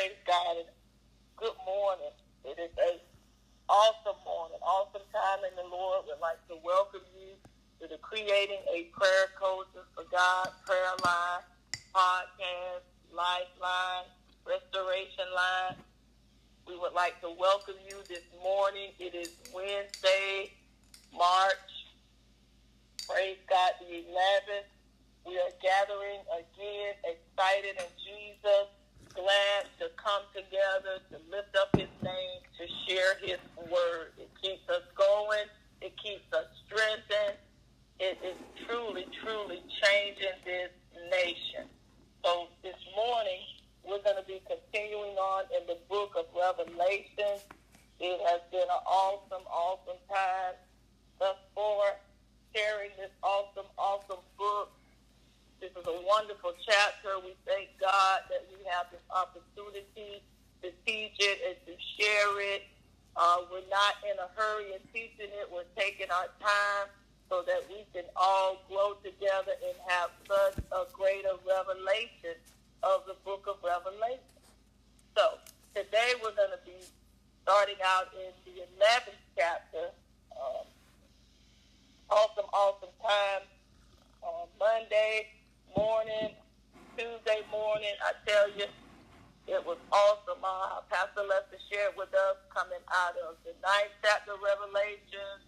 Praise God and good morning. It is a awesome morning, awesome time in the Lord. We'd like to welcome you to the Creating a Prayer Culture for God prayer line, podcast, lifeline, restoration line. We would like to welcome you this morning. It is Wednesday, March, praise God, the 11th. We are gathering again, excited in Jesus glad to come together to lift up his name, to share his word. It keeps us going. It keeps us strengthened. It is truly, truly changing this nation. So this morning, we're going to be continuing on in the book of Revelation. It has been an awesome, awesome time thus far sharing this awesome, awesome book this is a wonderful chapter. We thank God that we have this opportunity to teach it and to share it. Uh, we're not in a hurry in teaching it. We're taking our time so that we can all grow together and have such a greater revelation of the book of Revelation. So today we're going to be starting out in the 11th chapter. Um, awesome, awesome time on Monday morning, Tuesday morning. I tell you, it was awesome. Uh, Pastor Lester shared with us coming out of the ninth chapter of Revelation.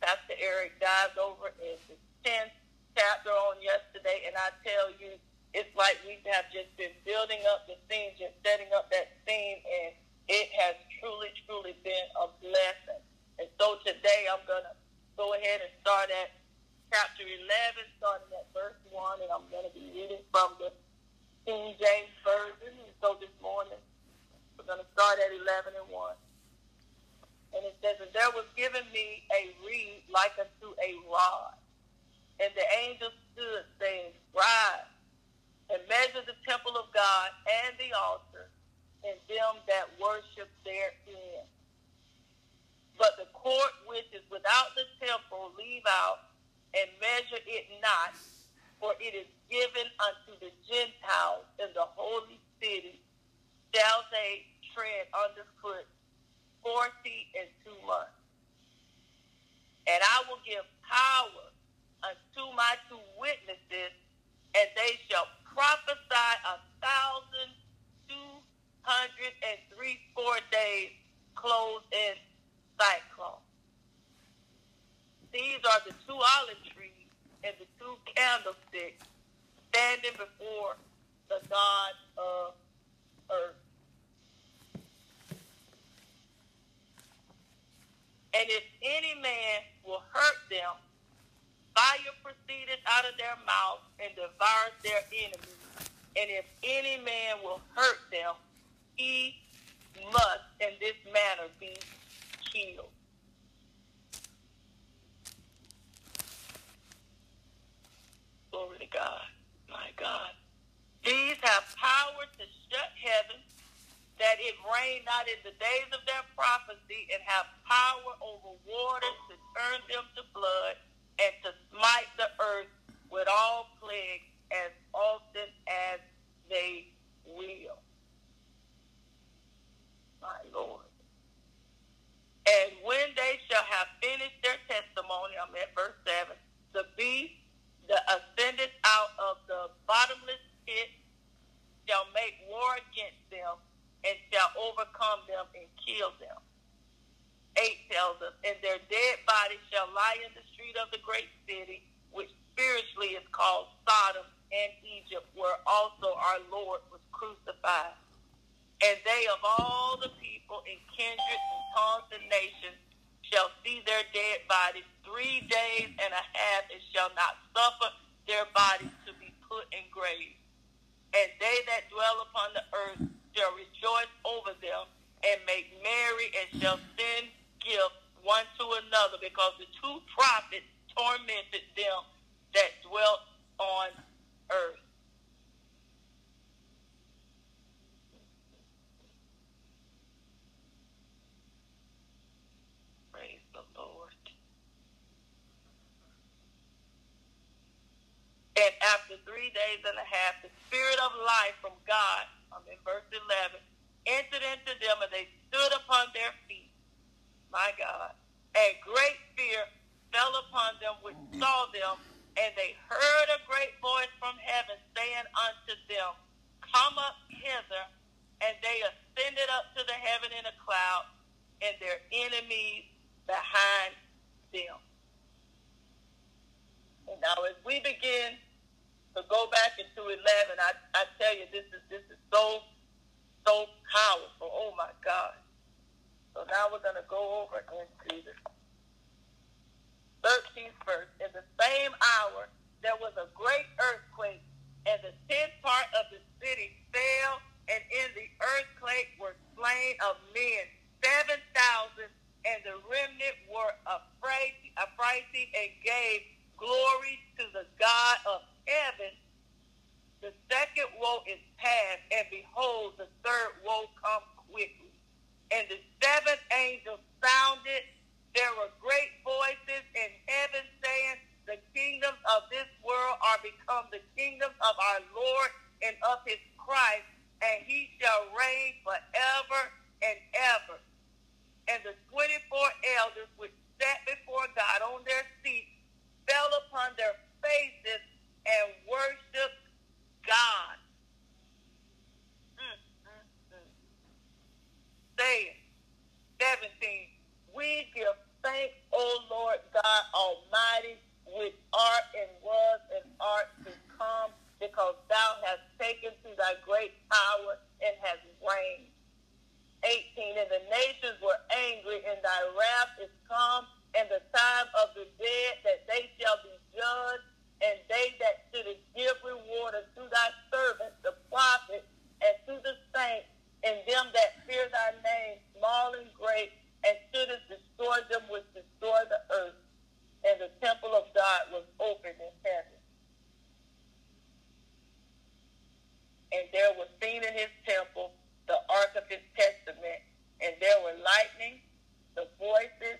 Pastor Eric dived over in the tenth chapter on yesterday, and I tell you, it's like we have just been building up the scene, just setting up that scene, and it has truly, truly been a blessing. And so today I'm going to go ahead and start at chapter 11, starting at verse 1, and I'm going to be reading from the King James Version. And so this morning, we're going to start at 11 and 1. And it says, And there was given me a reed like unto a rod. And the angel stood, saying, Rise, and measure the temple of God and the altar, and them that worship therein. But the court which is without the temple leave out, and measure it not, for it is given unto the Gentiles in the holy city, shall they tread underfoot forty and two months. And I will give power unto my two witnesses, and they shall prophesy a thousand two hundred and three four days clothed in sackcloth. These are the two olive trees and the two candlesticks standing before the God of earth. And if any man will hurt them, fire proceedeth out of their mouth and devours their enemies. And if any man will hurt them, he must in this manner be killed. Glory to God. My God. These have power to shut heaven, that it rain not in the days of their prophecy, and have power over waters to turn them to blood, and to smite the earth so powerful. Oh my God. So now we're going to go over into the 13th verse. In the same hour, there was a great earthquake, and the tenth part of the city fell, and in the earthquake were slain of men, 7,000, and the remnant were affrighted, affrighted and gave glory to the God of heaven the second woe is past, and behold, the third woe comes quickly. And the seventh angel sounded. There were great voices in heaven saying, The kingdoms of this world are become the kingdoms of our Lord and of his Christ, and he shall reign forever and ever. And the 24 elders which sat before God on their seats fell upon their faces and worshiped God. Mm, mm. Say 17. We give thanks, O Lord God Almighty, which art and was and art to come, because thou hast taken to thy great power and hast reigned. 18. And the nations were angry, and thy wrath is come, and the time of the dead that they shall be judged and they that should give reward unto thy servants, the prophets, and to the saints, and them that fear thy name, small and great, and shouldest destroy them which destroy the earth. And the temple of God was opened in heaven. And there was seen in his temple the ark of his testament, and there were lightning, the voices,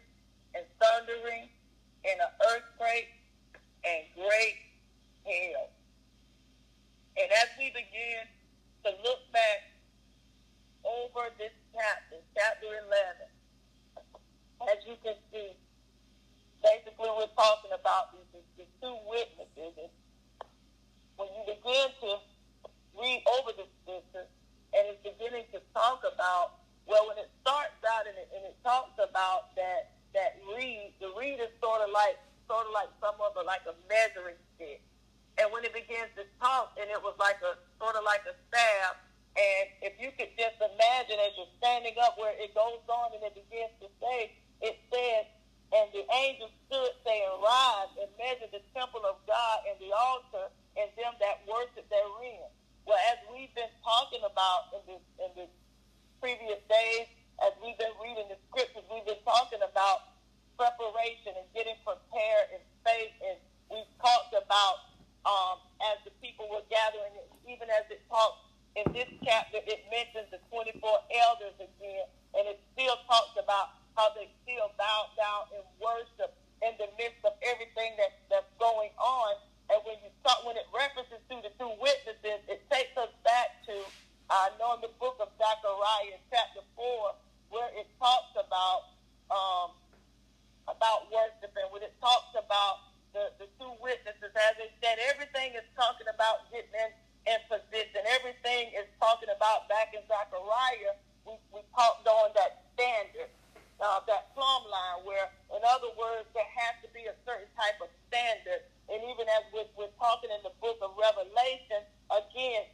talking in the book of Revelation again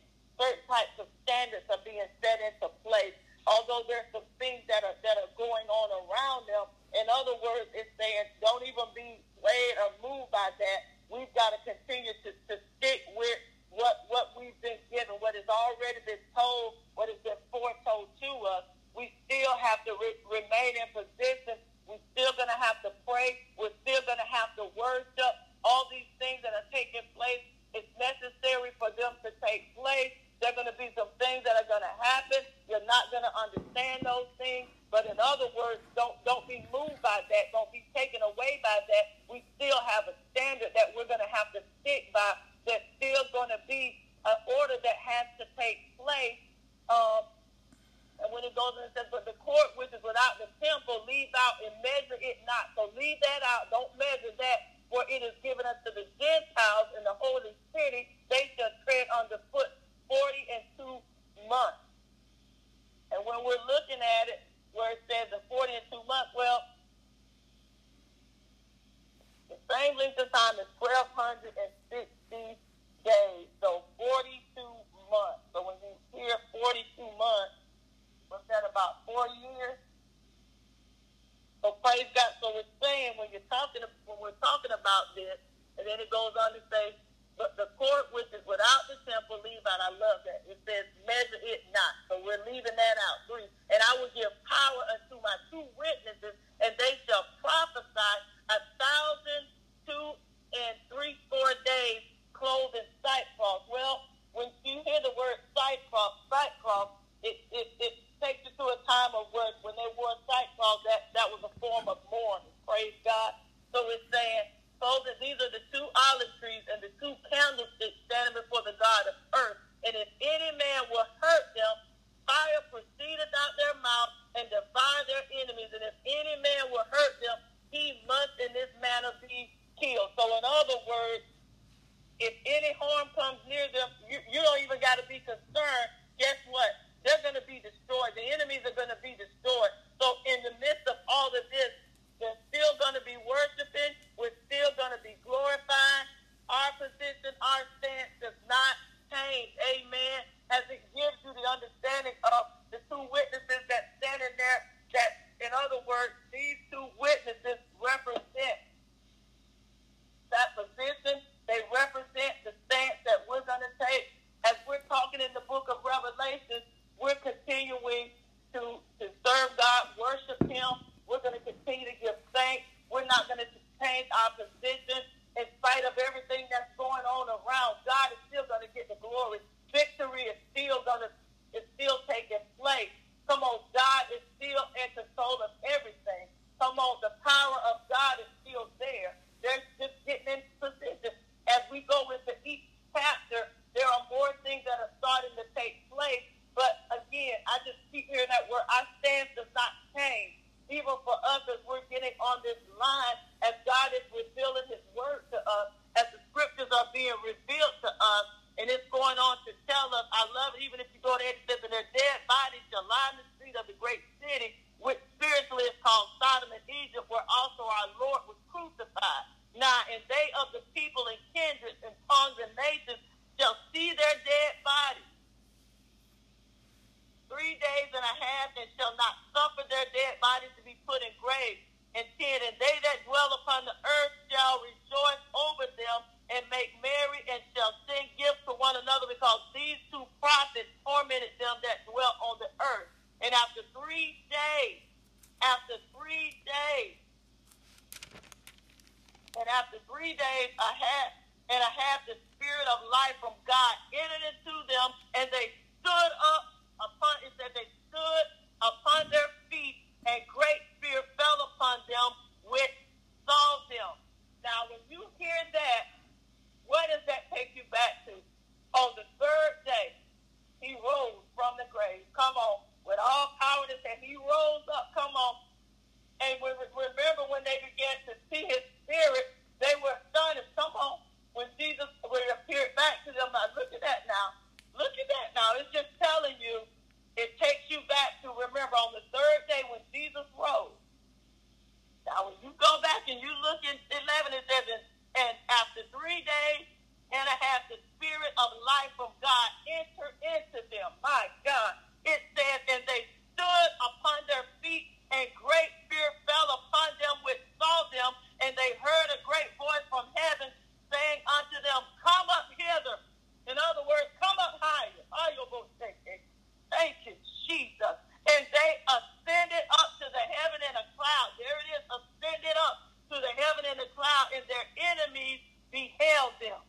them.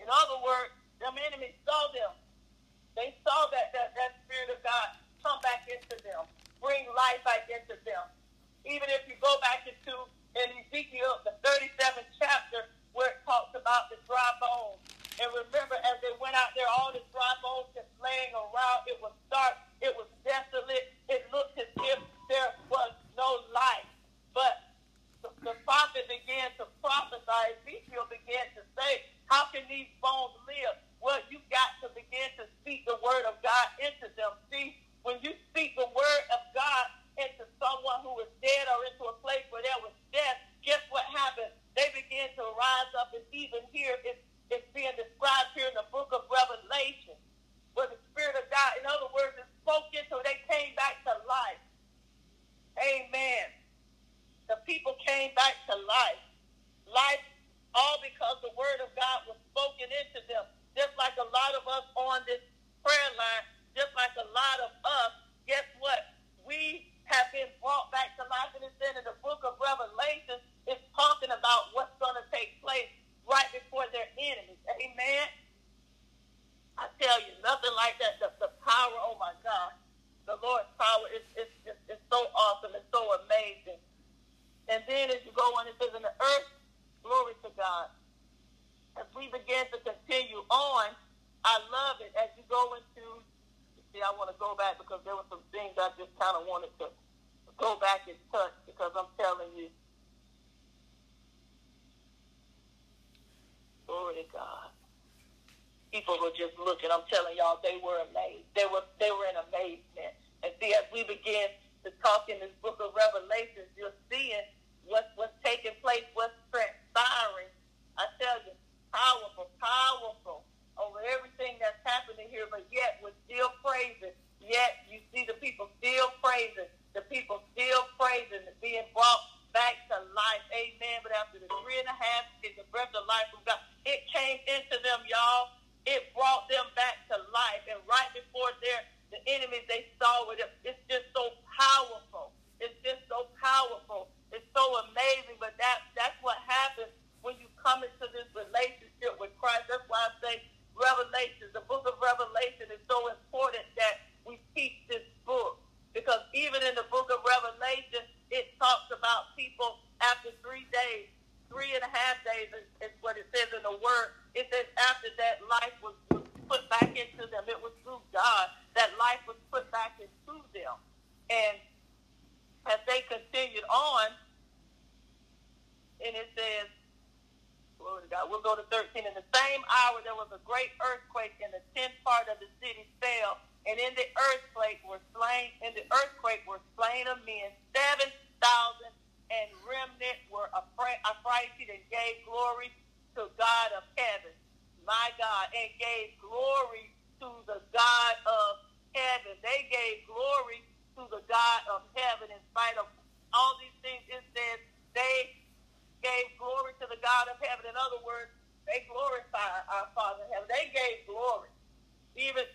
In other words, them enemies saw them. They saw that, that, that Spirit of God come back into them, bring life back into them. Even if you go back into in Ezekiel, the 37th chapter, where it talks about the dry bones. And remember, as they went out there, all the dry bones just laying around. It was dark. It was desolate. It looked as if the prophet began to prophesy, Ezekiel began to say, How can these bones live? Well, you got to begin to speak the word of God into them. See, when you speak the word of God into someone who is dead or into a place where there was death, guess what happens? They begin to rise up, and even here it's, it's being described here in the book of Revelation, where the Spirit of God, in other words, is spoken so they came back to life. Amen the people came back to life. Life, all because the word of God was spoken into them. Just like a lot of us on this prayer line, just like a lot of us, guess what? We have been brought back to life. And it's in the book of Revelation, it's talking about what's going to take place right before their enemies. Amen. I tell you, nothing like that. The, the power, oh my God, the Lord's power is, is, is, so awesome. It's so amazing. And then as you go on, it says, in the earth, glory to God. As we begin to continue on, I love it. As you go into, see, I want to go back because there were some things I just kind of wanted to go back and touch because I'm telling you, glory to God. People were just looking. I'm telling y'all, they were amazed. They were they were in amazement. And see, as we begin to talk in this book of Revelations, you're seeing what's what's taking place, what's transpiring. I tell you, powerful, powerful over everything that's happening here, but yet we're still praising. Yet you see the people still praising, the people still praising, being brought back to life. Amen. But after the three and a half is the breath of life from God, it came into them, y'all. It brought them back to life. And right before their the enemies they saw with it, it's just so powerful. It's just so powerful. So amazing. But that that's what happens when you come into this relationship with Christ. That's why I say Revelation, the book of Revelation is so important that we teach this book. Because even in the book of Revelation, it talks about people after three days, three and a half days is, is what it says in the word. It says after that life was, was put back into them. It was through God that life was put back into them. And as they continued on, and it says, Glory to God. We'll go to 13. In the same hour, there was a great earthquake, and the tenth part of the city fell. And in the earthquake were slain. In the earthquake were slain of men seven thousand, and remnant were affrighted and gave glory to God of heaven, my God, and gave glory to the God of heaven. They gave glory to the God of heaven in spite of all these things. It says they gave glory to the God of heaven. In other words, they glorified our Father in heaven. They gave glory. Even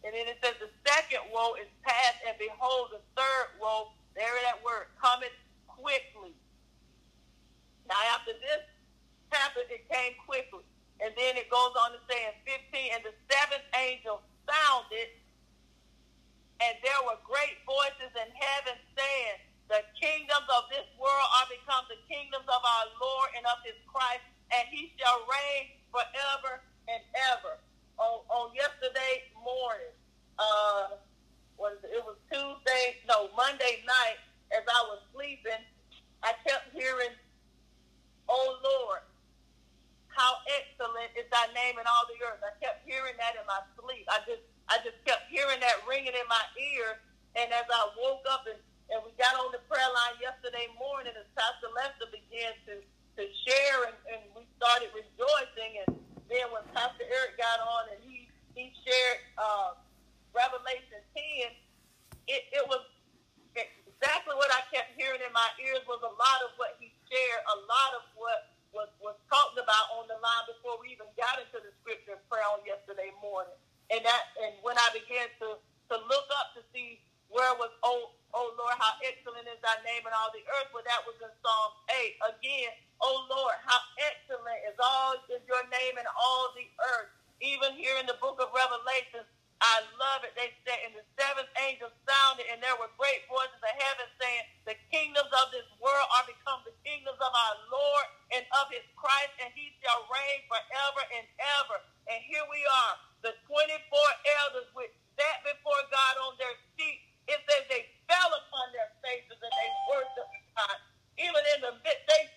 and then it says the second woe is past, and behold, the third woe, there that word, cometh quickly. Now after this happened, it came quickly. And then it goes on to say in 15, and the seventh angel sounded, and there were great voices in heaven saying, the kingdoms of this world are become the kingdoms of our Lord and of his Christ, and he shall reign forever and ever. On, on yesterday morning, uh, was it was Tuesday, no, Monday night, as I was sleeping, I kept hearing, Oh Lord, how excellent is thy name in all the earth. I kept hearing that in my sleep. I just I just kept hearing that ringing in my ear. And as I woke up and and we got on the prayer line yesterday morning as Pastor Lester began to, to share and, and we started rejoicing. And then when Pastor Eric got on and he, he shared uh, Revelation 10, it, it was exactly what I kept hearing in my ears was a lot of what he shared, a lot of what was, was talked about on the line before we even got into the scripture prayer on yesterday morning. And that and when I began to, to look up to see where was oh oh Lord, how excellent is thy name in all the earth. Well, that was in Psalm 8. Again, oh Lord, how excellent is all is your name in all the earth. Even here in the book of Revelation, I love it. They said, and the seventh angel sounded, and there were great voices of heaven saying, The kingdoms of this world are become the kingdoms of our Lord and of his Christ, and he shall reign forever and ever. And here we are, the 24 elders which sat before God on their feet it says they faces and they worshiped God. Even in the midst,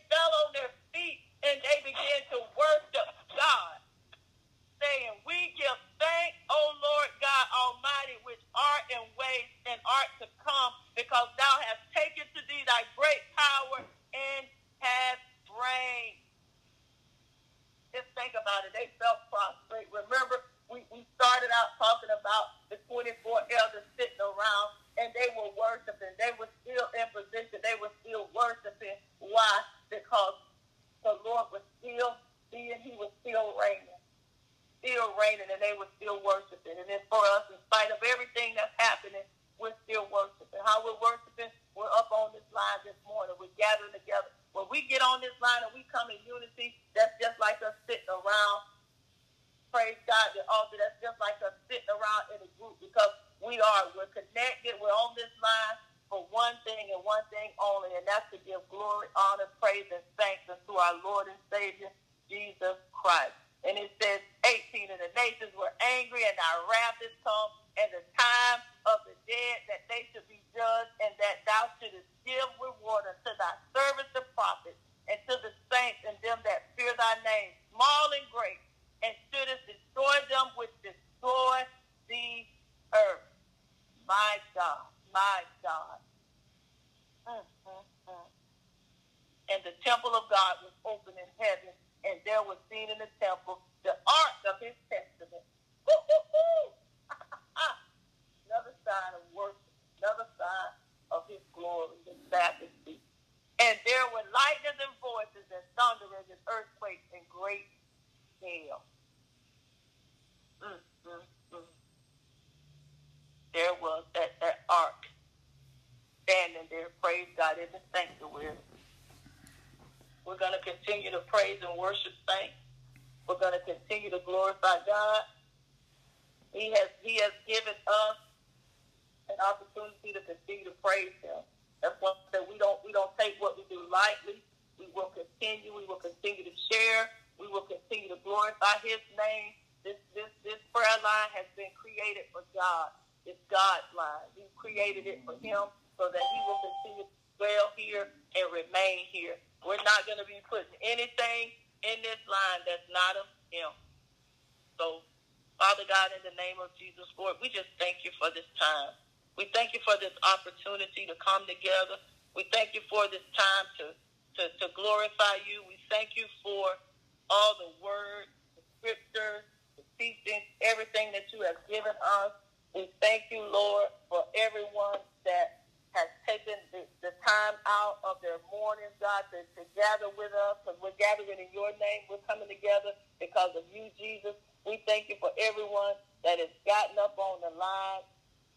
the sanctuary. We're going to continue to praise and worship thanks. We're going to continue to glorify God. He has He has given us an opportunity to continue to praise Him. That's one that we don't we don't take what we do lightly. We will continue. We will continue to share. We will continue to glorify His name. This this this prayer line has been created for God. It's God's line. We created it for Him so that He will continue to dwell here and remain here. We're not going to be putting anything in this line that's not of him. So, Father God, in the name of Jesus, Lord, we just thank you for this time. We thank you for this opportunity to come together. We thank you for this time to, to, to glorify you. We thank you for all the words, the scriptures, the teachings, everything that you have given us. We thank you, Lord, for everyone that has taken the, the time out of their morning, God, to, to gather with us because we're gathering in your name. We're coming together because of you, Jesus. We thank you for everyone that has gotten up on the line,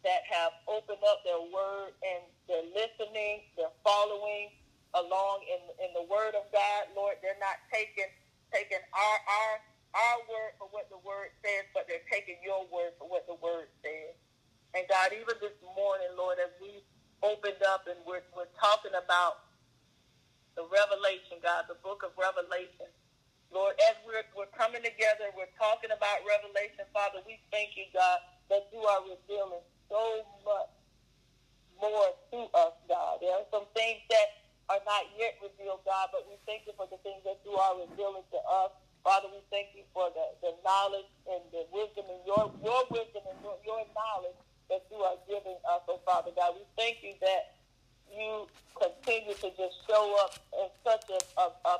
that have opened up their word and they're listening, they're following along in, in the word of God. Lord, they're not taking taking our our our word for what the word says, but they're taking your word for what the word says. And God, even this morning, Lord, as we opened up and we're, we're talking about the Revelation, God, the book of Revelation. Lord, as we're, we're coming together, we're talking about Revelation, Father, we thank you, God, that you are revealing so much more to us, God. There are some things that are not yet revealed, God, but we thank you for the things that you are revealing to us. Father, we thank you for the, the knowledge and the wisdom and your, your wisdom and your, your knowledge that you are giving us, oh Father God. We thank you that you continue to just show up in such a, a, a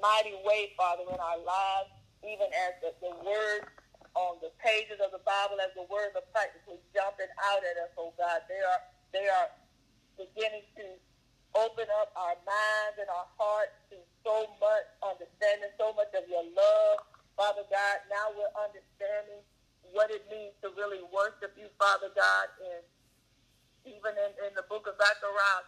mighty way, Father, in our lives, even as the, the words on the pages of the Bible, as the words are practically jumping out at us, oh God. They are they are beginning to open up our minds and our hearts to so much understanding, so much of your love. Father God, now we're understanding what it means to really worship you, Father God. And even in, in the book of Zechariah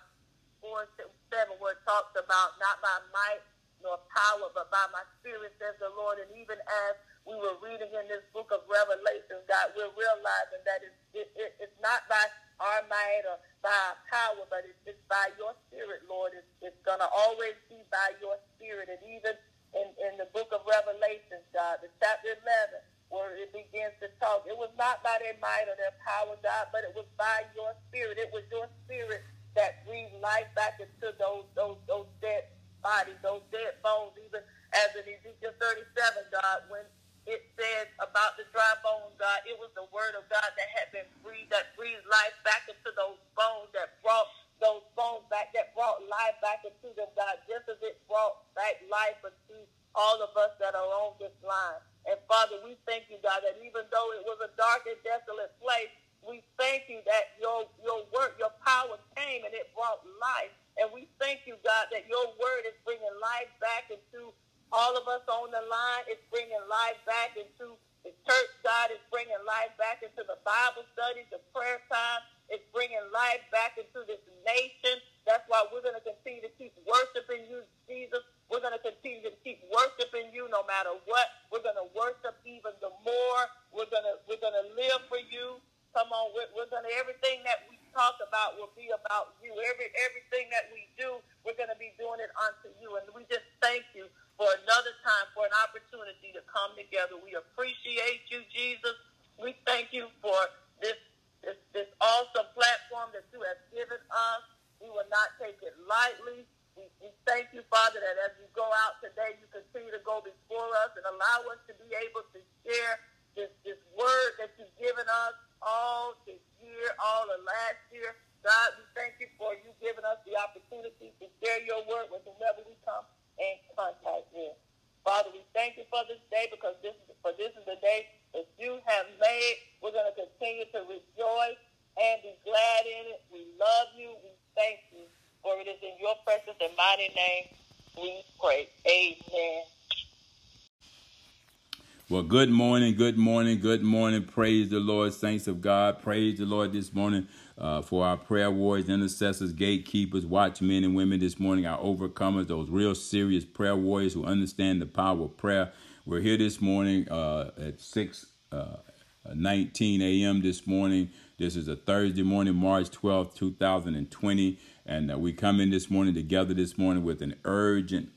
4 7, where it talks about not by might nor power, but by my spirit, says the Lord. And even as we were reading in this book of Revelation, God, we're realizing that it's, it, it, it's not by our might or by our power, but it's, it's by your spirit, Lord. It's, it's going to always be by your spirit. And even in, in the book of Revelation, God, the chapter 11, where it begins to talk. It was not by their might or their power, God, but it was by your spirit. It was your spirit that breathed life back into those those those dead bodies, those dead bones, even as in Ezekiel 37, God, when it says about the dry bones, God, it was the word of God that had been breathed, that breathed life back into those bones, that brought those bones back, that brought life back into them, God, just as it brought back life into all of us that are on this line. And Father, we thank you, God, that even though it was a dark and desolate place, we thank you that your your word, your power came and it brought life. And we thank you, God, that your word is bringing life back into all of us on the line. It's bringing life back into the church, God. is bringing life back into the Bible studies, the prayer time. It's bringing life back into this nation. That's why we're going to continue to keep worshiping you, Jesus. We're going to continue to keep worshiping you no matter what. We're going to worship even the more. We're going to we're going to live for you. come on, we're, we're going to, everything that we talk about will be about you. Every Everything that we do, we're going to be doing it unto you. And we just thank you for another time, for an opportunity to come together. We appreciate you, Jesus. We thank you for this, this, this awesome platform that you have given us. We will not take it lightly. We, we thank you, Father, that as we go out today, you continue to go before us and allow us to be able to share this, this word that you've given us all this year, all of last year. God, we thank you for you giving us the opportunity to share your word with whomever we come in contact with. Father, we thank you for this day because this is for this is the day that you have made. We're going to continue to rejoice and be glad in it. We love you. We thank you. For it is in your precious and mighty name we pray. Amen. Well, good morning, good morning, good morning. Praise the Lord, saints of God. Praise the Lord this morning uh, for our prayer warriors, intercessors, gatekeepers, watchmen and women this morning, our overcomers, those real serious prayer warriors who understand the power of prayer. We're here this morning uh, at 6 uh, 19 a.m. this morning. This is a Thursday morning, March 12, 2020. And uh, we come in this morning together this morning with an urgent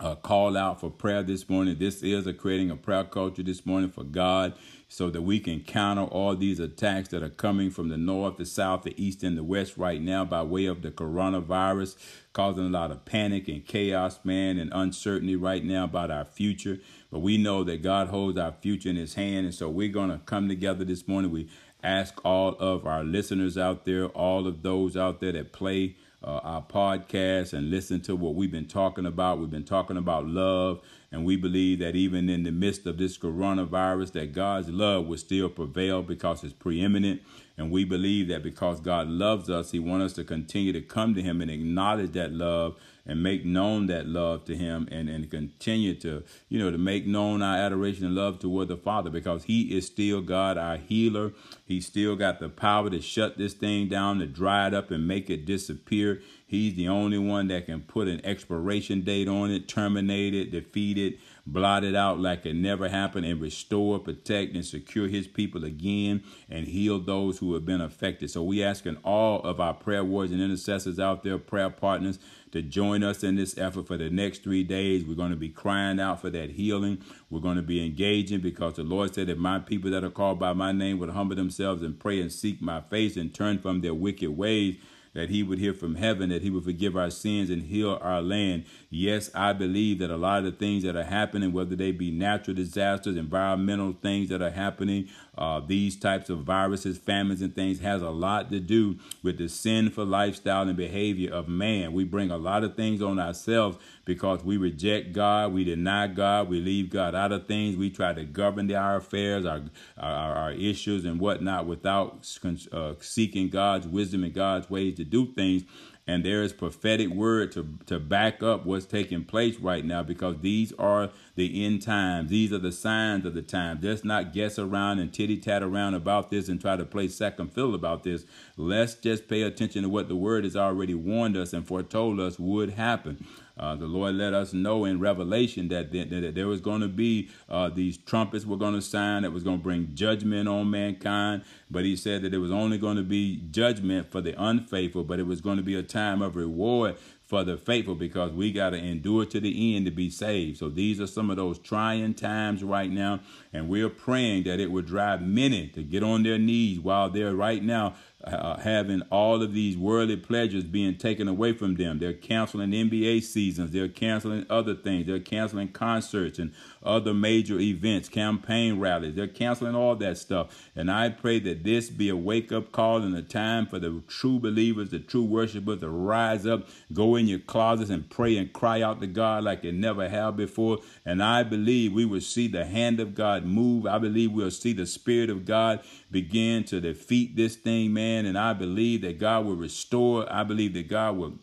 uh, call out for prayer this morning. This is a creating a prayer culture this morning for God so that we can counter all these attacks that are coming from the north, the south, the east, and the west right now by way of the coronavirus, causing a lot of panic and chaos, man, and uncertainty right now about our future. But we know that God holds our future in his hand. And so we're going to come together this morning. We ask all of our listeners out there, all of those out there that play uh, our podcast and listen to what we've been talking about. We've been talking about love, and we believe that even in the midst of this coronavirus, that God's love will still prevail because it's preeminent. And we believe that because God loves us, He wants us to continue to come to Him and acknowledge that love and make known that love to him and, and continue to, you know, to make known our adoration and love toward the Father because he is still God, our healer. He still got the power to shut this thing down, to dry it up and make it disappear. He's the only one that can put an expiration date on it, terminate it, defeat it, blot it out like it never happened, and restore, protect, and secure his people again and heal those who have been affected. So we asking all of our prayer warriors and intercessors out there, prayer partners, to join us in this effort for the next three days. We're going to be crying out for that healing. We're going to be engaging because the Lord said that my people that are called by my name would humble themselves and pray and seek my face and turn from their wicked ways that he would hear from heaven, that he would forgive our sins and heal our land. Yes, I believe that a lot of the things that are happening, whether they be natural disasters, environmental things that are happening, uh, these types of viruses, famines, and things, has a lot to do with the sinful lifestyle and behavior of man. We bring a lot of things on ourselves because we reject God, we deny God, we leave God out of things. We try to govern our affairs, our our, our issues, and whatnot without uh, seeking God's wisdom and God's ways to do things and there is prophetic word to to back up what's taking place right now because these are the end times. These are the signs of the time. Let's not guess around and titty tat around about this and try to play second fiddle about this. Let's just pay attention to what the word has already warned us and foretold us would happen uh, the Lord let us know in Revelation that, that, that there was going to be uh, these trumpets were going to sound that was going to bring judgment on mankind. But He said that it was only going to be judgment for the unfaithful, but it was going to be a time of reward for the faithful because we got to endure to the end to be saved. So these are some of those trying times right now. And we're praying that it would drive many to get on their knees while they're right now uh, having all of these worldly pleasures being taken away from them. They're canceling NBA seasons. They're canceling other things. They're canceling concerts and other major events, campaign rallies. They're canceling all that stuff. And I pray that this be a wake up call and a time for the true believers, the true worshipers to rise up, go in your closets and pray and cry out to God like they never have before. And I believe we will see the hand of God move. I believe we'll see the Spirit of God begin to defeat this thing, man. And I believe that God will restore. I believe that God will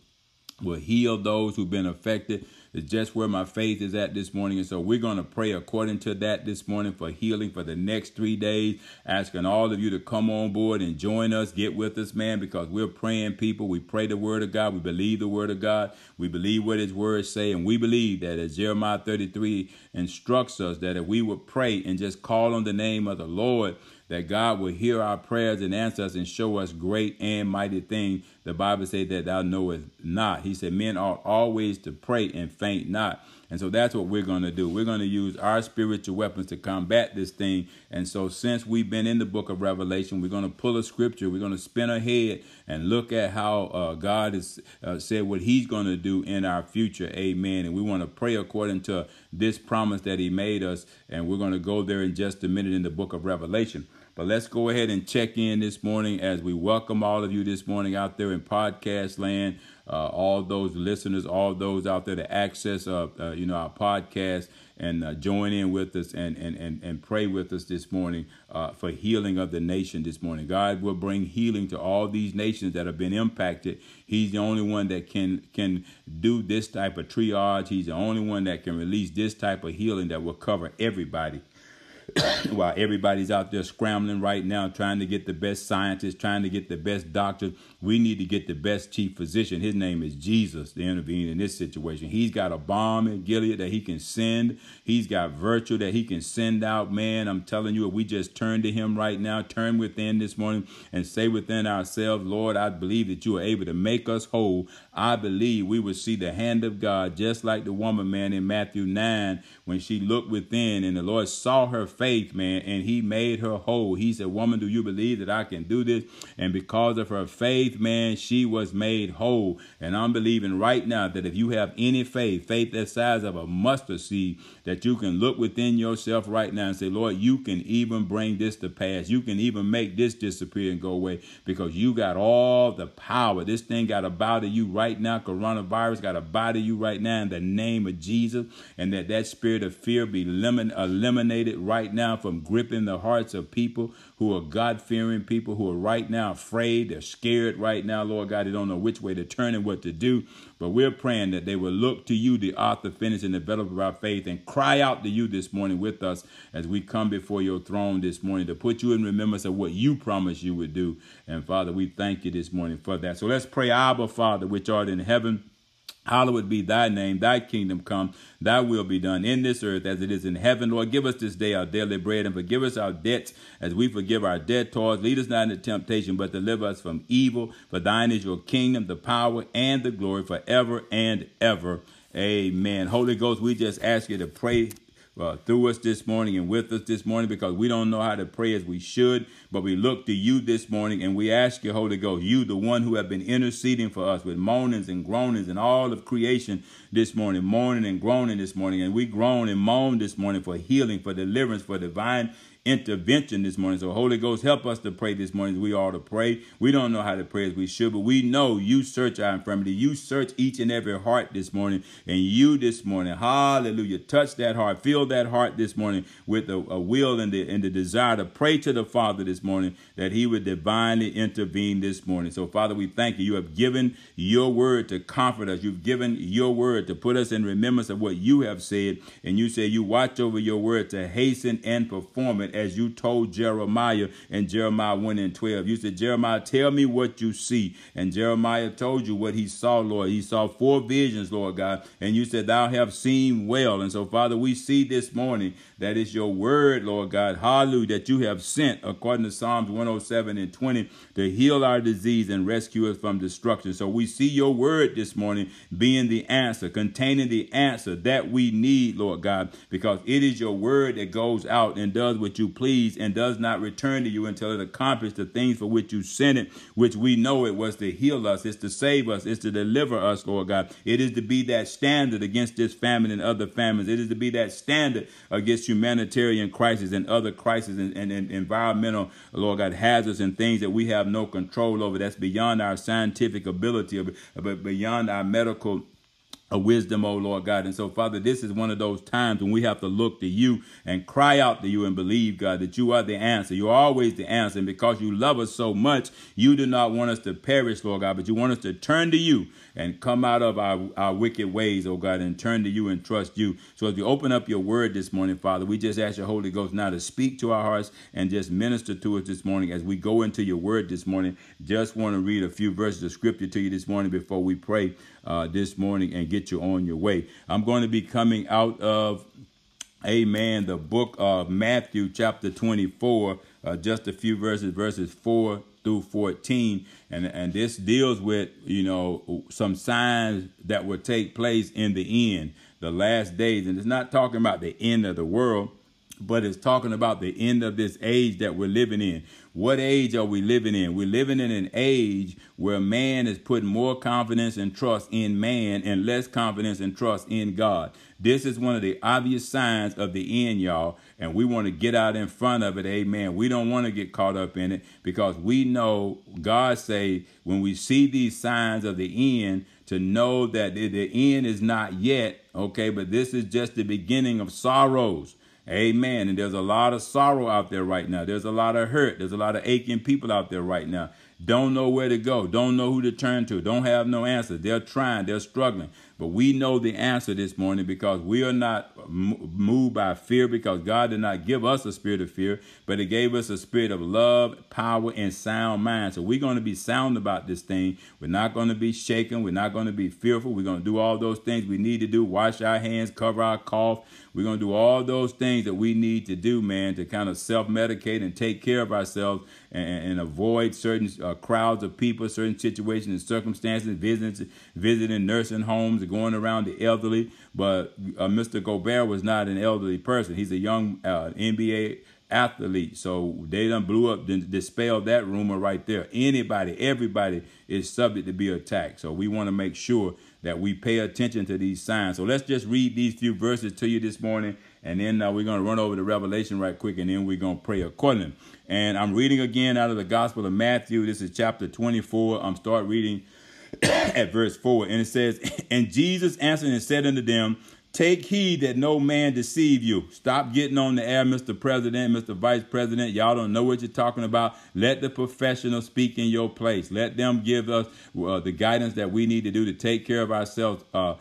will heal those who've been affected. It's just where my faith is at this morning. And so we're going to pray according to that this morning for healing for the next three days. Asking all of you to come on board and join us, get with us, man, because we're praying people. We pray the word of God. We believe the word of God. We believe what his words say. And we believe that as Jeremiah 33 instructs us, that if we would pray and just call on the name of the Lord, that God will hear our prayers and answer us and show us great and mighty things. The Bible says that thou knowest not. He said, Men ought always to pray and faint not. And so that's what we're going to do. We're going to use our spiritual weapons to combat this thing. And so, since we've been in the book of Revelation, we're going to pull a scripture. We're going to spin ahead and look at how uh, God has uh, said what He's going to do in our future. Amen. And we want to pray according to this promise that He made us. And we're going to go there in just a minute in the book of Revelation. But let's go ahead and check in this morning as we welcome all of you this morning out there in podcast land uh, all those listeners, all those out there to access, uh, uh, you know, our podcast and uh, join in with us and, and, and, and pray with us this morning uh, for healing of the nation this morning. God will bring healing to all these nations that have been impacted. He's the only one that can can do this type of triage. He's the only one that can release this type of healing that will cover everybody. while everybody's out there scrambling right now, trying to get the best scientists, trying to get the best doctors, we need to get the best chief physician. His name is Jesus to intervene in this situation. He's got a balm in Gilead that he can send. He's got virtue that he can send out. Man, I'm telling you, if we just turn to him right now, turn within this morning and say within ourselves, Lord, I believe that you are able to make us whole. I believe we will see the hand of God, just like the woman, man, in Matthew 9, when she looked within and the Lord saw her faith, man, and he made her whole. He said, Woman, do you believe that I can do this? And because of her faith, man, she was made whole. And I'm believing right now that if you have any faith, faith the size of a mustard seed, that you can look within yourself right now and say, Lord, you can even bring this to pass. You can even make this disappear and go away because you got all the power. This thing got a bow to you right now. Coronavirus got a bow to you right now in the name of Jesus. And that that spirit of fear be eliminated right now from gripping the hearts of people who are God fearing people who are right now afraid. They're scared right now, Lord God. They don't know which way to turn and what to do. But we're praying that they will look to you, the author, finish, and developer of our faith, and cry out to you this morning with us as we come before your throne this morning to put you in remembrance of what you promised you would do. And Father, we thank you this morning for that. So let's pray, Abba, Father, which art in heaven. Hallowed be thy name, thy kingdom come, thy will be done in this earth as it is in heaven. Lord, give us this day our daily bread and forgive us our debts as we forgive our debtors. Lead us not into temptation, but deliver us from evil. For thine is your kingdom, the power, and the glory forever and ever. Amen. Holy Ghost, we just ask you to pray uh, through us this morning and with us this morning because we don't know how to pray as we should. But we look to you this morning and we ask you, Holy Ghost, you, the one who have been interceding for us with moanings and groanings and all of creation this morning, moaning and groaning this morning. And we groan and moan this morning for healing, for deliverance, for divine intervention this morning. So, Holy Ghost, help us to pray this morning. We ought to pray. We don't know how to pray as we should, but we know you search our infirmity. You search each and every heart this morning. And you this morning, hallelujah, touch that heart, fill that heart this morning with a, a will and the, and the desire to pray to the Father this morning that He would divinely intervene this morning. So, Father, we thank you. You have given your word to comfort us. You've given your word to put us in remembrance of what you have said. And you say you watch over your word to hasten and perform it as you told Jeremiah in Jeremiah 1 and 12. You said, Jeremiah, tell me what you see. And Jeremiah told you what he saw, Lord. He saw four visions, Lord God. And you said, Thou have seen well. And so, Father, we see this morning that is your word, Lord God. Hallelujah, that you have sent, according to Psalms 107 and 20, to heal our disease and rescue us from destruction. So we see your word this morning being the answer, containing the answer that we need, Lord God, because it is your word that goes out and does what you please and does not return to you until it accomplishes the things for which you sent it, which we know it was to heal us, it's to save us, it's to deliver us, Lord God. It is to be that standard against this famine and other famines. It is to be that standard against humanitarian crisis and other crises and, and, and environmental, Lord God, hazards and things that we have no control over. That's beyond our scientific ability, but beyond our medical a wisdom, oh Lord God. And so, Father, this is one of those times when we have to look to you and cry out to you and believe, God, that you are the answer. You're always the answer. And because you love us so much, you do not want us to perish, Lord God, but you want us to turn to you and come out of our, our wicked ways, oh God, and turn to you and trust you. So as we open up your word this morning, Father, we just ask your Holy Ghost now to speak to our hearts and just minister to us this morning as we go into your word this morning. Just want to read a few verses of scripture to you this morning before we pray uh, this morning and get you on your way. I'm going to be coming out of, amen, the book of Matthew, chapter 24 uh, just a few verses, verses 4 through 14. And, and this deals with, you know, some signs that will take place in the end, the last days. And it's not talking about the end of the world, but it's talking about the end of this age that we're living in. What age are we living in? We're living in an age where man is putting more confidence and trust in man and less confidence and trust in God. This is one of the obvious signs of the end, y'all, and we want to get out in front of it. Amen. We don't want to get caught up in it because we know God say when we see these signs of the end to know that the end is not yet, okay, but this is just the beginning of sorrows. Amen. And there's a lot of sorrow out there right now. There's a lot of hurt. There's a lot of aching people out there right now. Don't know where to go. Don't know who to turn to. Don't have no answer. They're trying. They're struggling. But we know the answer this morning because we are not moved by fear because God did not give us a spirit of fear, but He gave us a spirit of love, power, and sound mind. So we're going to be sound about this thing. We're not going to be shaken. We're not going to be fearful. We're going to do all those things we need to do wash our hands, cover our cough. We're going to do all those things that we need to do, man, to kind of self medicate and take care of ourselves and, and avoid certain uh, uh, crowds of people, certain situations and circumstances, visiting, visiting nursing homes, going around the elderly. But uh, Mr. Gobert was not an elderly person. He's a young uh, NBA athlete. So they done blew up, dispelled that rumor right there. Anybody, everybody is subject to be attacked. So we want to make sure that we pay attention to these signs. So let's just read these few verses to you this morning, and then uh, we're going to run over the Revelation right quick, and then we're going to pray accordingly. And I'm reading again out of the Gospel of Matthew. This is chapter 24. I'm start reading at verse 4. And it says, And Jesus answered and said unto them, Take heed that no man deceive you. Stop getting on the air, Mr. President, Mr. Vice President. Y'all don't know what you're talking about. Let the professionals speak in your place. Let them give us uh, the guidance that we need to do to take care of ourselves, uh,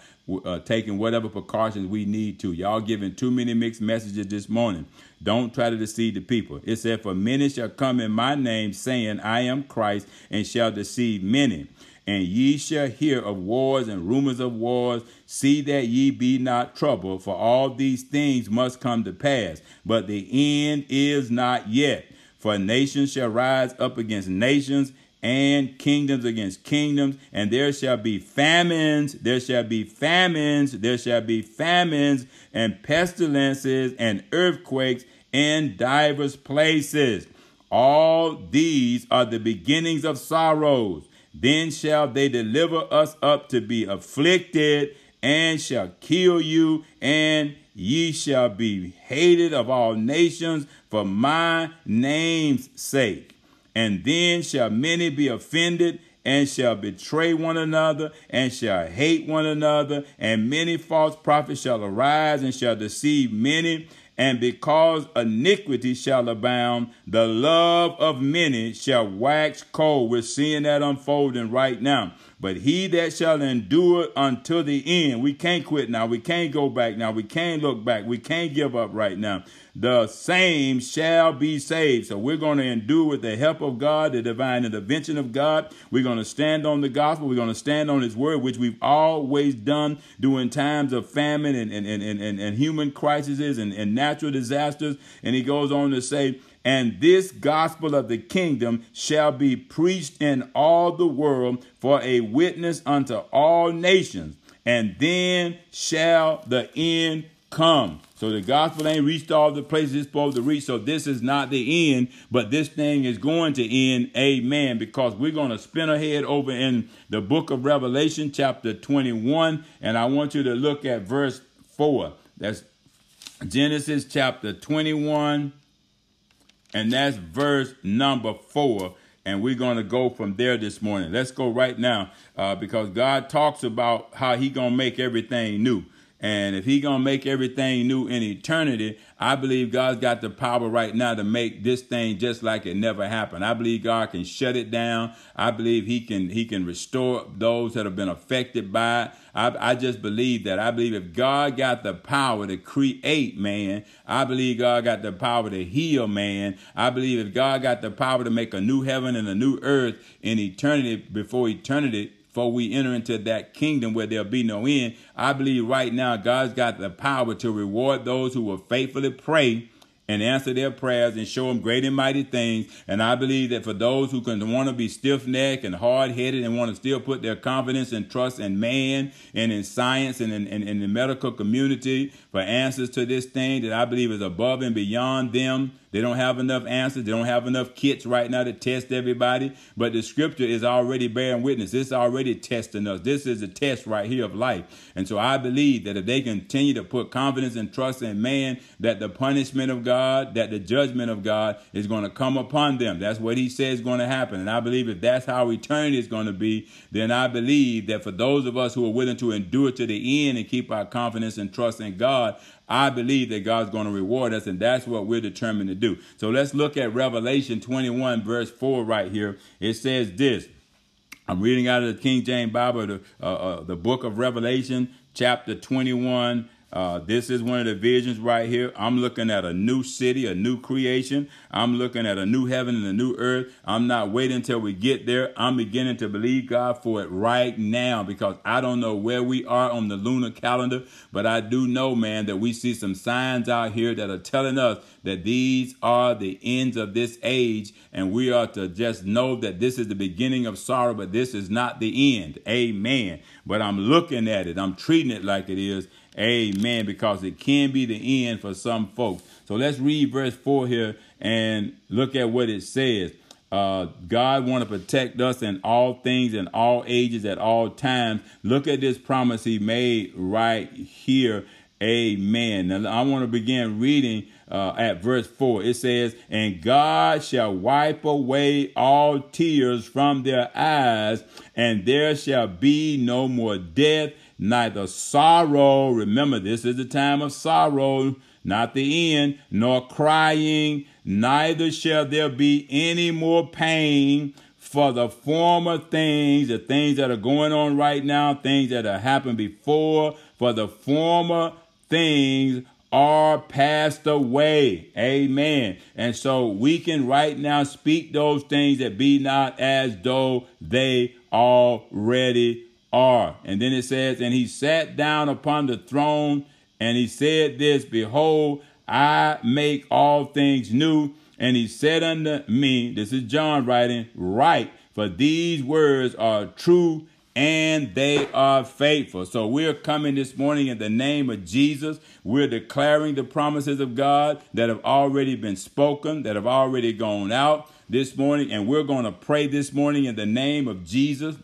uh, taking whatever precautions we need to. Y'all giving too many mixed messages this morning. Don't try to deceive the people. It said, For many shall come in my name, saying, I am Christ, and shall deceive many. And ye shall hear of wars and rumors of wars. See that ye be not troubled, for all these things must come to pass. But the end is not yet. For nations shall rise up against nations, and kingdoms against kingdoms, and there shall be famines, there shall be famines, there shall be famines, and pestilences, and earthquakes in divers places. All these are the beginnings of sorrows. Then shall they deliver us up to be afflicted, and shall kill you, and ye shall be hated of all nations for my name's sake. And then shall many be offended, and shall betray one another, and shall hate one another, and many false prophets shall arise, and shall deceive many. And because iniquity shall abound, the love of many shall wax cold. We're seeing that unfolding right now. But he that shall endure until the end, we can't quit now. We can't go back now. We can't look back. We can't give up right now the same shall be saved. So we're going to endure with the help of God, the divine intervention of God. We're going to stand on the gospel. We're going to stand on his word, which we've always done during times of famine and, and, and, and, and human crises and, and natural disasters. And he goes on to say, and this gospel of the kingdom shall be preached in all the world for a witness unto all nations. And then shall the end come. So the gospel ain't reached all the places it's supposed to reach. So this is not the end, but this thing is going to end. Amen. Because we're going to spin ahead over in the book of Revelation, chapter 21. And I want you to look at verse 4. That's Genesis chapter 21. And that's verse number 4 and we're going to go from there this morning. Let's go right now uh, because God talks about how he going to make everything new. And if he gonna make everything new in eternity, I believe God's got the power right now to make this thing just like it never happened. I believe God can shut it down. I believe he can he can restore those that have been affected by it. I, I just believe that. I believe if God got the power to create man, I believe God got the power to heal man. I believe if God got the power to make a new heaven and a new earth in eternity before eternity before we enter into that kingdom where there'll be no end. I believe right now God's got the power to reward those who will faithfully pray and answer their prayers and show them great and mighty things. And I believe that for those who can want to be stiff necked and hard headed and want to still put their confidence and trust in man and in science and in, in, in, the medical community for answers to this thing that I believe is above and beyond them. They don't have enough answers. They don't have enough kits right now to test everybody. But the scripture is already bearing witness. It's already testing us. This is a test right here of life. And so I believe that if they continue to put confidence and trust in man, that the punishment of God, that the judgment of God is going to come upon them. That's what he says is going to happen. And I believe if that's how eternity is going to be, then I believe that for those of us who are willing to endure to the end and keep our confidence and trust in God, I believe that God's going to reward us, and that's what we're determined to do. So let's look at Revelation 21, verse 4 right here. It says this. I'm reading out of the King James Bible, the, uh, uh, the book of Revelation, chapter 21, uh, this is one of the visions right here. I'm looking at a new city, a new creation. I'm looking at a new heaven and a new earth. I'm not waiting until we get there. I'm beginning to believe God for it right now because I don't know where we are on the lunar calendar, but I do know, man, that we see some signs out here that are telling us that these are the ends of this age, and we are to just know that this is the beginning of sorrow, but this is not the end. Amen. But I'm looking at it, I'm treating it like it is, Amen. Because it can be the end for some folks. So let's read verse 4 here and look at what it says. Uh, God want to protect us in all things, in all ages, at all times. Look at this promise He made right here. Amen. Now I want to begin reading uh, at verse 4. It says, And God shall wipe away all tears from their eyes, and there shall be no more death neither sorrow, remember this is the time of sorrow, not the end, nor crying, neither shall there be any more pain. For the former things, the things that are going on right now, things that have happened before, for the former things are passed away. Amen. And so we can right now speak those things that be not as though they already are. And then it says, And he sat down upon the throne, and he said this Behold, I make all things new. And he said unto me, This is John writing, Write, for these words are true and they are faithful. So we're coming this morning in the name of Jesus. We're declaring the promises of God that have already been spoken, that have already gone out this morning. And we're going to pray this morning in the name of Jesus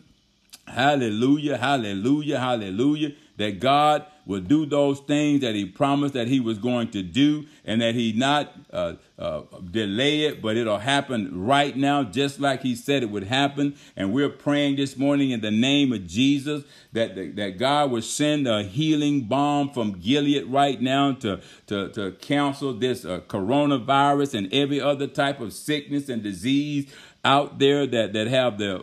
Hallelujah, hallelujah, hallelujah. That God will do those things that He promised that He was going to do, and that He not uh, uh, delay it, but it'll happen right now, just like He said it would happen. And we're praying this morning in the name of Jesus that that God will send a healing balm from Gilead right now to to to counsel this uh, coronavirus and every other type of sickness and disease out there that, that have the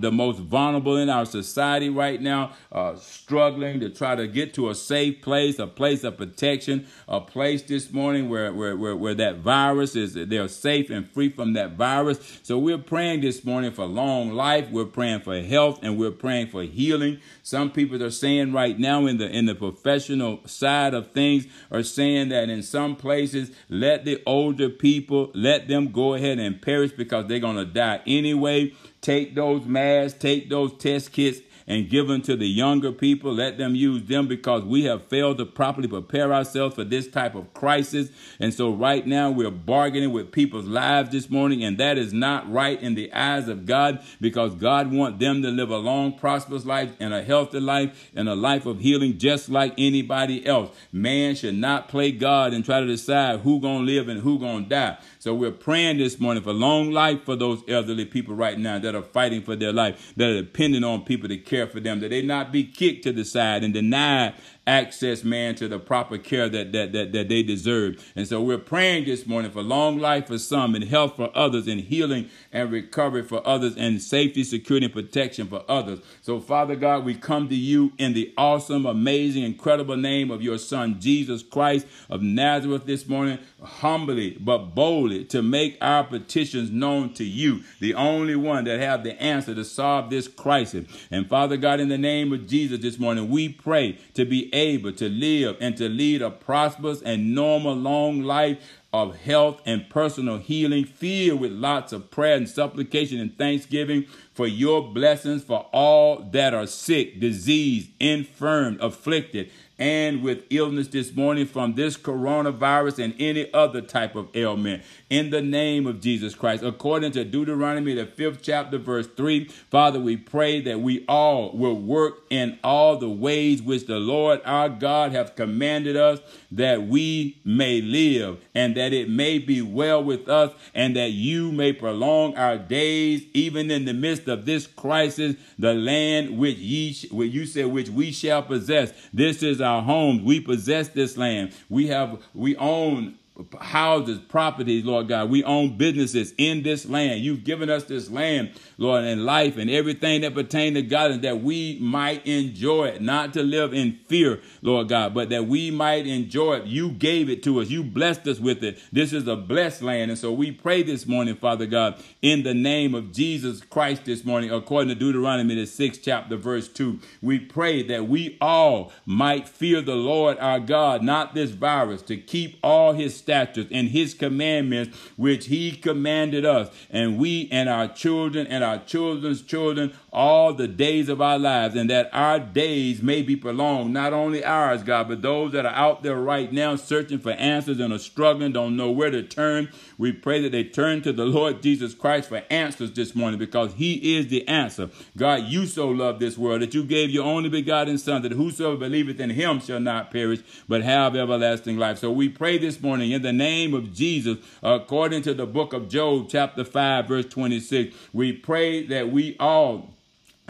the most vulnerable in our society right now, uh, struggling to try to get to a safe place, a place of protection, a place this morning where, where, where, where that virus is, they're safe and free from that virus. So we're praying this morning for long life. We're praying for health and we're praying for healing. Some people are saying right now in the, in the professional side of things are saying that in some places, let the older people, let them go ahead and perish because they're going to die die anyway. Take those masks, take those test kits, and give them to the younger people. Let them use them because we have failed to properly prepare ourselves for this type of crisis. And so right now we're bargaining with people's lives this morning, and that is not right in the eyes of God because God wants them to live a long, prosperous life and a healthy life and a life of healing just like anybody else. Man should not play God and try to decide who gonna live and who gonna die. So we're praying this morning for long life for those elderly people right now that are fighting for their life, that are depending on people to care for them, that they not be kicked to the side and denied access, man, to the proper care that, that, that, that they deserve. And so we're praying this morning for long life for some and health for others and healing and recovery for others and safety, security, and protection for others. So, Father God, we come to you in the awesome, amazing, incredible name of your Son, Jesus Christ of Nazareth this morning, humbly but boldly to make our petitions known to you, the only one that have the answer to solve this crisis. And Father God, in the name of Jesus this morning, we pray to be able to live and to lead a prosperous and normal long life of health and personal healing, filled with lots of prayer and supplication and thanksgiving for your blessings for all that are sick, diseased, infirm, afflicted, and with illness this morning from this coronavirus and any other type of ailment. In the name of Jesus Christ, according to Deuteronomy, the fifth chapter, verse 3, Father, we pray that we all will work in all the ways which the Lord our God hath commanded us, that we may live, and that it may be well with us, and that you may prolong our days, even in the midst of this crisis, the land which ye, which you said, which we shall possess. This is our homes. We possess this land. We have, we own houses, properties, Lord God. We own businesses in this land. You've given us this land, Lord, and life and everything that pertains to God, and that we might enjoy it, not to live in fear, Lord God, but that we might enjoy it. You gave it to us. You blessed us with it. This is a blessed land. And so we pray this morning, Father God, in the name of Jesus Christ this morning, according to Deuteronomy, the sixth chapter, verse two. We pray that we all might fear the Lord our God, not this virus, to keep all his statutes and his commandments which he commanded us, and we and our children and our children's children all the days of our lives, and that our days may be prolonged, not only ours, God, but those that are out there right now searching for answers and are struggling, don't know where to turn. We pray that they turn to the Lord Jesus Christ for answers this morning because he is the answer. God, you so loved this world that you gave your only begotten Son, that whosoever believeth in him shall not perish, but have everlasting life. So we pray this morning in the name of Jesus, according to the book of Job, chapter 5, verse 26. We pray that we all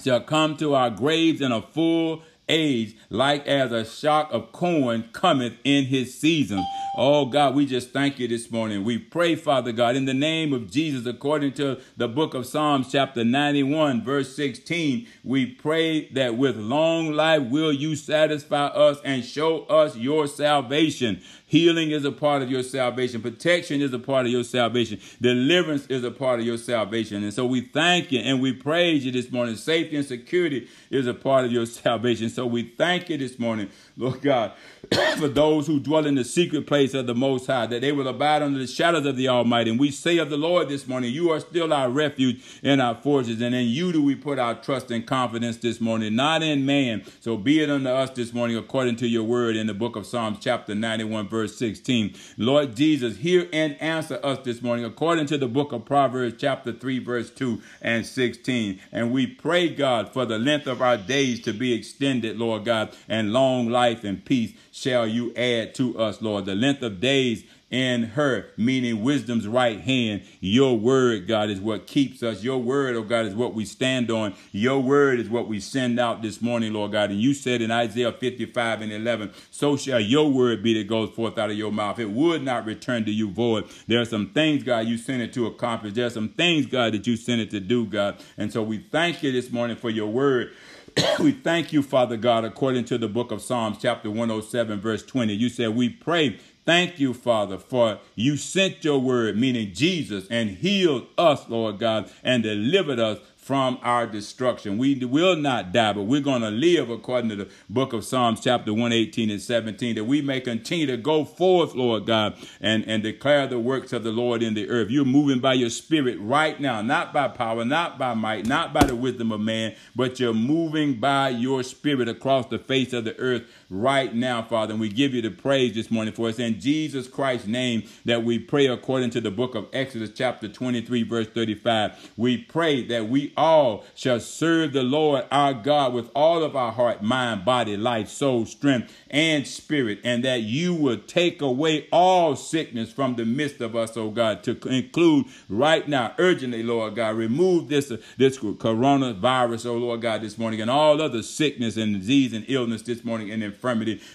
shall come to our graves in a full age, like as a shock of corn cometh in his season. Oh God, we just thank you this morning. We pray, Father God, in the name of Jesus, according to the book of Psalms, chapter 91, verse 16. We pray that with long life will you satisfy us and show us your salvation. Healing is a part of your salvation. Protection is a part of your salvation. Deliverance is a part of your salvation. And so we thank you and we praise you this morning. Safety and security is a part of your salvation. So we thank you this morning, Lord God, for those who dwell in the secret place of the Most High, that they will abide under the shadows of the Almighty. And we say of the Lord this morning, You are still our refuge and our fortress. And in you do we put our trust and confidence this morning, not in man. So be it unto us this morning according to your word in the book of Psalms, chapter 91, verse verse 16. Lord Jesus, hear and answer us this morning according to the book of Proverbs, chapter 3, verse 2 and 16. And we pray, God, for the length of our days to be extended, Lord God, and long life and peace shall you add to us, Lord. The length of days in her, meaning wisdom's right hand. Your word, God, is what keeps us. Your word, oh God, is what we stand on. Your word is what we send out this morning, Lord God. And you said in Isaiah 55 and 11, so shall your word be that goes forth out of your mouth. It would not return to you void. There are some things, God, you sent it to accomplish. There are some things, God, that you sent it to do, God. And so we thank you this morning for your word. we thank you, Father God, according to the book of Psalms, chapter 107, verse 20. You said, We pray Thank you, Father, for you sent your word, meaning Jesus, and healed us, Lord God, and delivered us from our destruction. We will not die, but we're going to live according to the book of Psalms, chapter 118 and 17, that we may continue to go forth, Lord God, and, and declare the works of the Lord in the earth. You're moving by your spirit right now, not by power, not by might, not by the wisdom of man, but you're moving by your spirit across the face of the earth right now, Father. And we give you the praise this morning for us. In Jesus Christ's name that we pray according to the book of Exodus, chapter 23, verse 35. We pray that we all shall serve the Lord our God with all of our heart, mind, body, life, soul, strength, and spirit, and that you will take away all sickness from the midst of us, oh God, to include right now, urgently, Lord God, remove this, this coronavirus, oh Lord God, this morning, and all other sickness and disease and illness this morning and infirmity.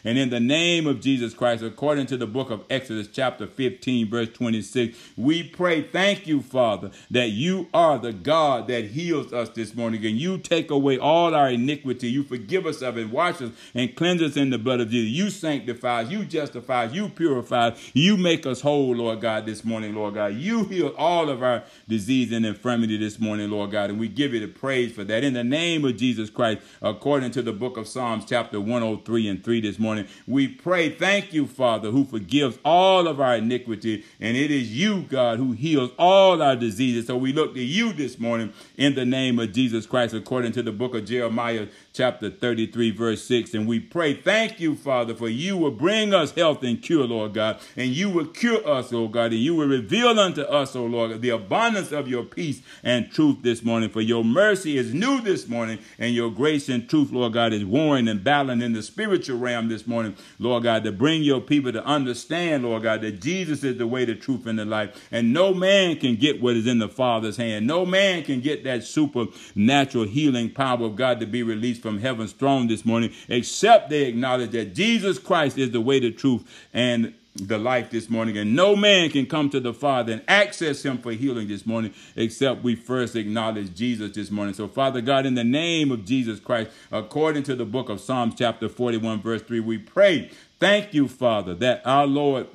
And in the name of Jesus Christ, according to the book of Exodus, chapter 15, verse 26, we pray, thank you, Father, that you are the God that heals us this morning. And you take away all our iniquity. You forgive us of it, wash us, and cleanse us in the blood of Jesus. You sanctify us, you justify us, you purify us, you make us whole, Lord God, this morning, Lord God. You heal all of our disease and infirmity this morning, Lord God. And we give you the praise for that. In the name of Jesus Christ, according to the book of Psalms, chapter 103 and 3 this morning, we pray, thank you, Father, who forgives all of our iniquity. And it is you, God, who heals all our diseases. So we look to you this morning in the name of Jesus Christ, according to the book of Jeremiah, chapter 33, verse 6. And we pray, thank you, Father, for you will bring us health and cure, Lord God. And you will cure us, oh God. And you will reveal unto us, oh Lord, the abundance of your peace and truth this morning. For your mercy is new this morning, and your grace and truth, Lord God, is warring and battling in the spiritual realm this morning, Lord God, to bring your people to understand, Lord God, that Jesus is the way, the truth, and the life. And no man can get what is in the Father's hand. No man can get that supernatural healing power of God to be released from heaven's throne this morning, except they acknowledge that Jesus Christ is the way, the truth, and the life this morning. And no man can come to the Father and access him for healing this morning, except we first acknowledge Jesus this morning. So, Father God, in the name of Jesus Christ, according to the book of Psalms, chapter 41, verse 3, we pray. Thank you, Father, that our Lord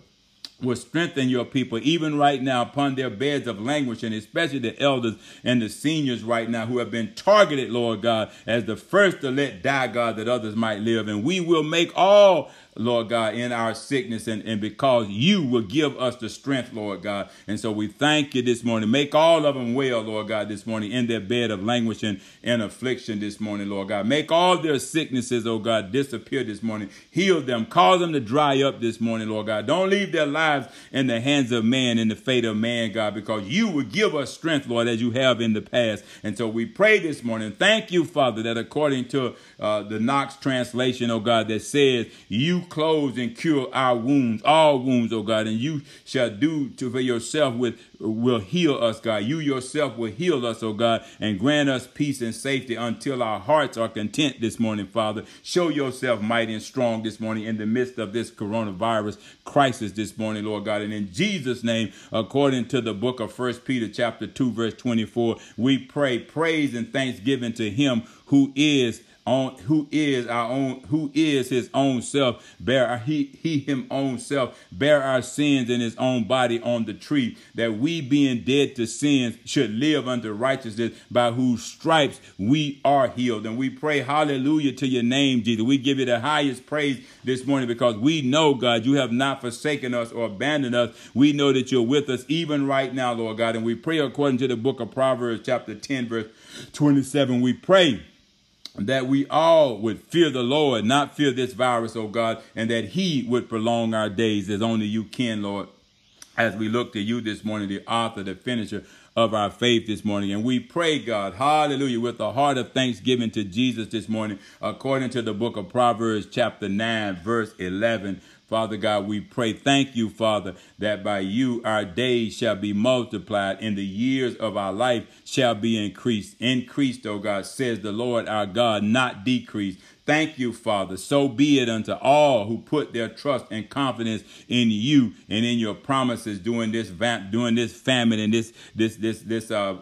will strengthen your people even right now upon their beds of languish and especially the elders and the seniors right now who have been targeted lord god as the first to let die god that others might live and we will make all Lord God, in our sickness and, and because you will give us the strength, Lord God. And so we thank you this morning. Make all of them well, Lord God, this morning in their bed of languishing and affliction this morning, Lord God. Make all their sicknesses, oh God, disappear this morning. Heal them. Cause them to dry up this morning, Lord God. Don't leave their lives in the hands of man, in the fate of man, God, because you will give us strength, Lord, as you have in the past. And so we pray this morning. Thank you, Father, that according to uh, the Knox translation, oh God, that says, You close and cure our wounds, all wounds, oh God, and you shall do to for yourself with will heal us, God. You yourself will heal us, oh God, and grant us peace and safety until our hearts are content this morning, Father. Show yourself mighty and strong this morning in the midst of this coronavirus crisis this morning, Lord God. And in Jesus' name, according to the book of First Peter, chapter 2, verse 24, we pray praise and thanksgiving to him who is on who is our own who is his own self bear our, he he him own self bear our sins in his own body on the tree that we being dead to sins should live unto righteousness by whose stripes we are healed. And we pray hallelujah to your name jesus. We give you the highest praise this morning because we know god you have not forsaken us or abandoned us. We know that you're with us even right now lord god. And we pray according to the book of proverbs chapter 10 verse 27 we pray that we all would fear the Lord, not fear this virus, oh God, and that He would prolong our days as only you can, Lord. As we look to you this morning, the author, the finisher of our faith this morning. And we pray, God, hallelujah, with a heart of thanksgiving to Jesus this morning, according to the book of Proverbs, chapter 9, verse 11. Father God, we pray, thank you, Father, that by you our days shall be multiplied and the years of our life shall be increased. Increased, O God, says the Lord our God, not decreased. Thank you, Father. So be it unto all who put their trust and confidence in you and in your promises during this during this famine and this this this this uh,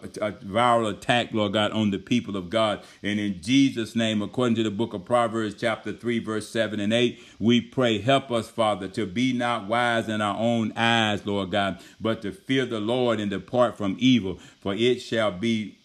viral attack, Lord God, on the people of God. And in Jesus' name, according to the book of Proverbs, chapter three, verse seven and eight, we pray, help us, Father, to be not wise in our own eyes, Lord God, but to fear the Lord and depart from evil. For it shall be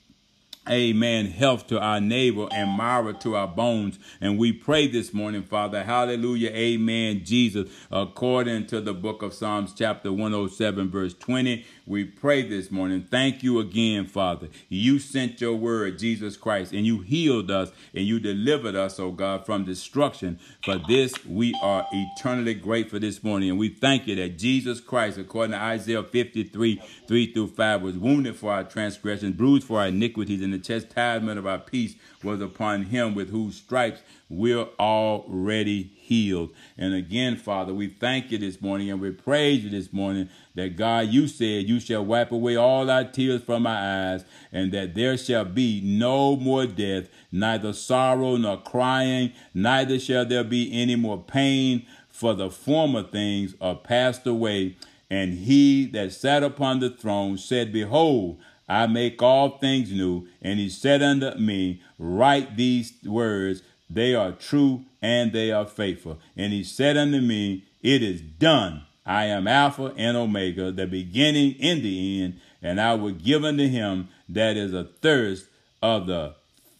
Amen. Health to our neighbor and marrow to our bones. And we pray this morning, Father. Hallelujah. Amen. Jesus, according to the book of Psalms, chapter 107, verse 20. We pray this morning. Thank you again, Father. You sent your word, Jesus Christ, and you healed us and you delivered us, oh God, from destruction. For this, we are eternally grateful this morning. And we thank you that Jesus Christ, according to Isaiah 53, 3 through 5, was wounded for our transgressions, bruised for our iniquities, and the chastisement of our peace was upon him with whose stripes we're already healed. And again, Father, we thank you this morning and we praise you this morning that God, you said, you shall wipe away all our tears from our eyes, and that there shall be no more death, neither sorrow nor crying, neither shall there be any more pain, for the former things are passed away. And he that sat upon the throne said, Behold, I make all things new. And he said unto me, Write these words, they are true and they are faithful. And he said unto me, It is done. I am Alpha and Omega, the beginning and the end, and I will give unto him that is a thirst of the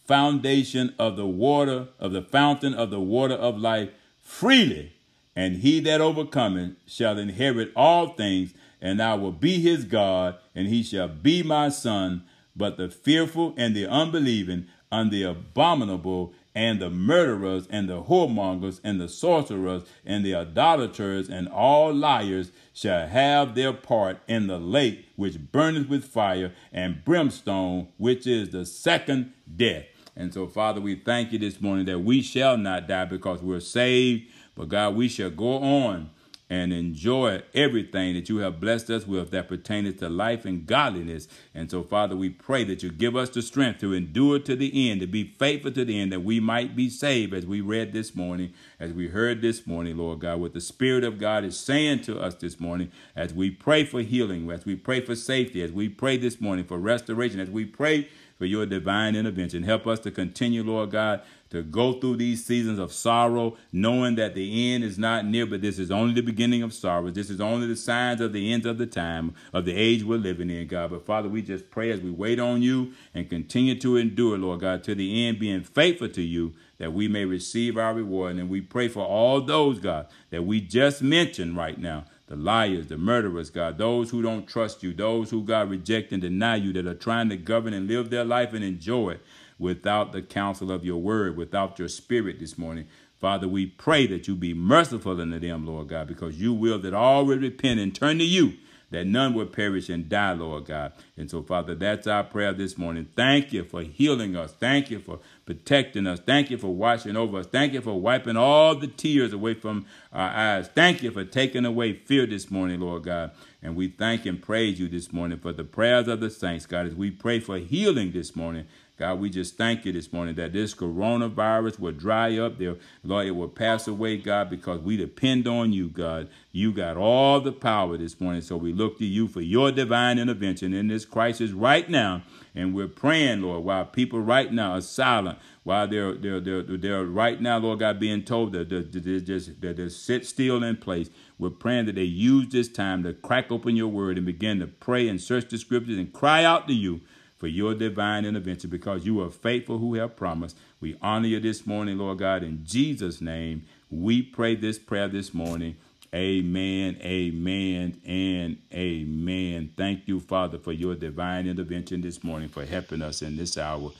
foundation of the water, of the fountain of the water of life freely. And he that overcometh shall inherit all things, and I will be his God, and he shall be my son. But the fearful and the unbelieving, and the abominable, and the murderers, and the whoremongers, and the sorcerers, and the idolaters, and all liars shall have their part in the lake which burneth with fire and brimstone, which is the second death. And so, Father, we thank you this morning that we shall not die because we're saved, but God, we shall go on and enjoy everything that you have blessed us with that pertains to life and godliness. And so, Father, we pray that you give us the strength to endure to the end, to be faithful to the end, that we might be saved, as we read this morning, as we heard this morning, Lord God, what the Spirit of God is saying to us this morning, as we pray for healing, as we pray for safety, as we pray this morning for restoration, as we pray for your divine intervention. Help us to continue, Lord God, to go through these seasons of sorrow, knowing that the end is not near, but this is only the beginning of sorrow. This is only the signs of the end of the time, of the age we're living in, God. But Father, we just pray as we wait on you and continue to endure, Lord God, to the end, being faithful to you, that we may receive our reward. And we pray for all those, God, that we just mentioned right now the liars, the murderers, God, those who don't trust you, those who, God, reject and deny you, that are trying to govern and live their life and enjoy it without the counsel of your word, without your spirit this morning. Father, we pray that you be merciful unto them, Lord God, because you will that all will repent and turn to you, that none would perish and die, Lord God. And so, Father, that's our prayer this morning. Thank you for healing us. Thank you for protecting us. Thank you for watching over us. Thank you for wiping all the tears away from our eyes. Thank you for taking away fear this morning, Lord God. And we thank and praise you this morning for the prayers of the saints, God, as we pray for healing this morning. God, we just thank you this morning that this coronavirus will dry up there. Lord, it will pass away, God, because we depend on you, God. You got all the power this morning. So we look to you for your divine intervention in this crisis right now. And we're praying, Lord, while people right now are silent, while they're they're they're, they're right now, Lord God, being told that they just sit still in place. We're praying that they use this time to crack open your word and begin to pray and search the scriptures and cry out to you for your divine intervention because you are faithful who have promised. We honor you this morning, Lord God. In Jesus' name, we pray this prayer this morning. Amen, amen, and amen. Thank you, Father, for your divine intervention this morning, for helping us in this hour.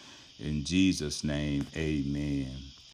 In Jesus' name, amen.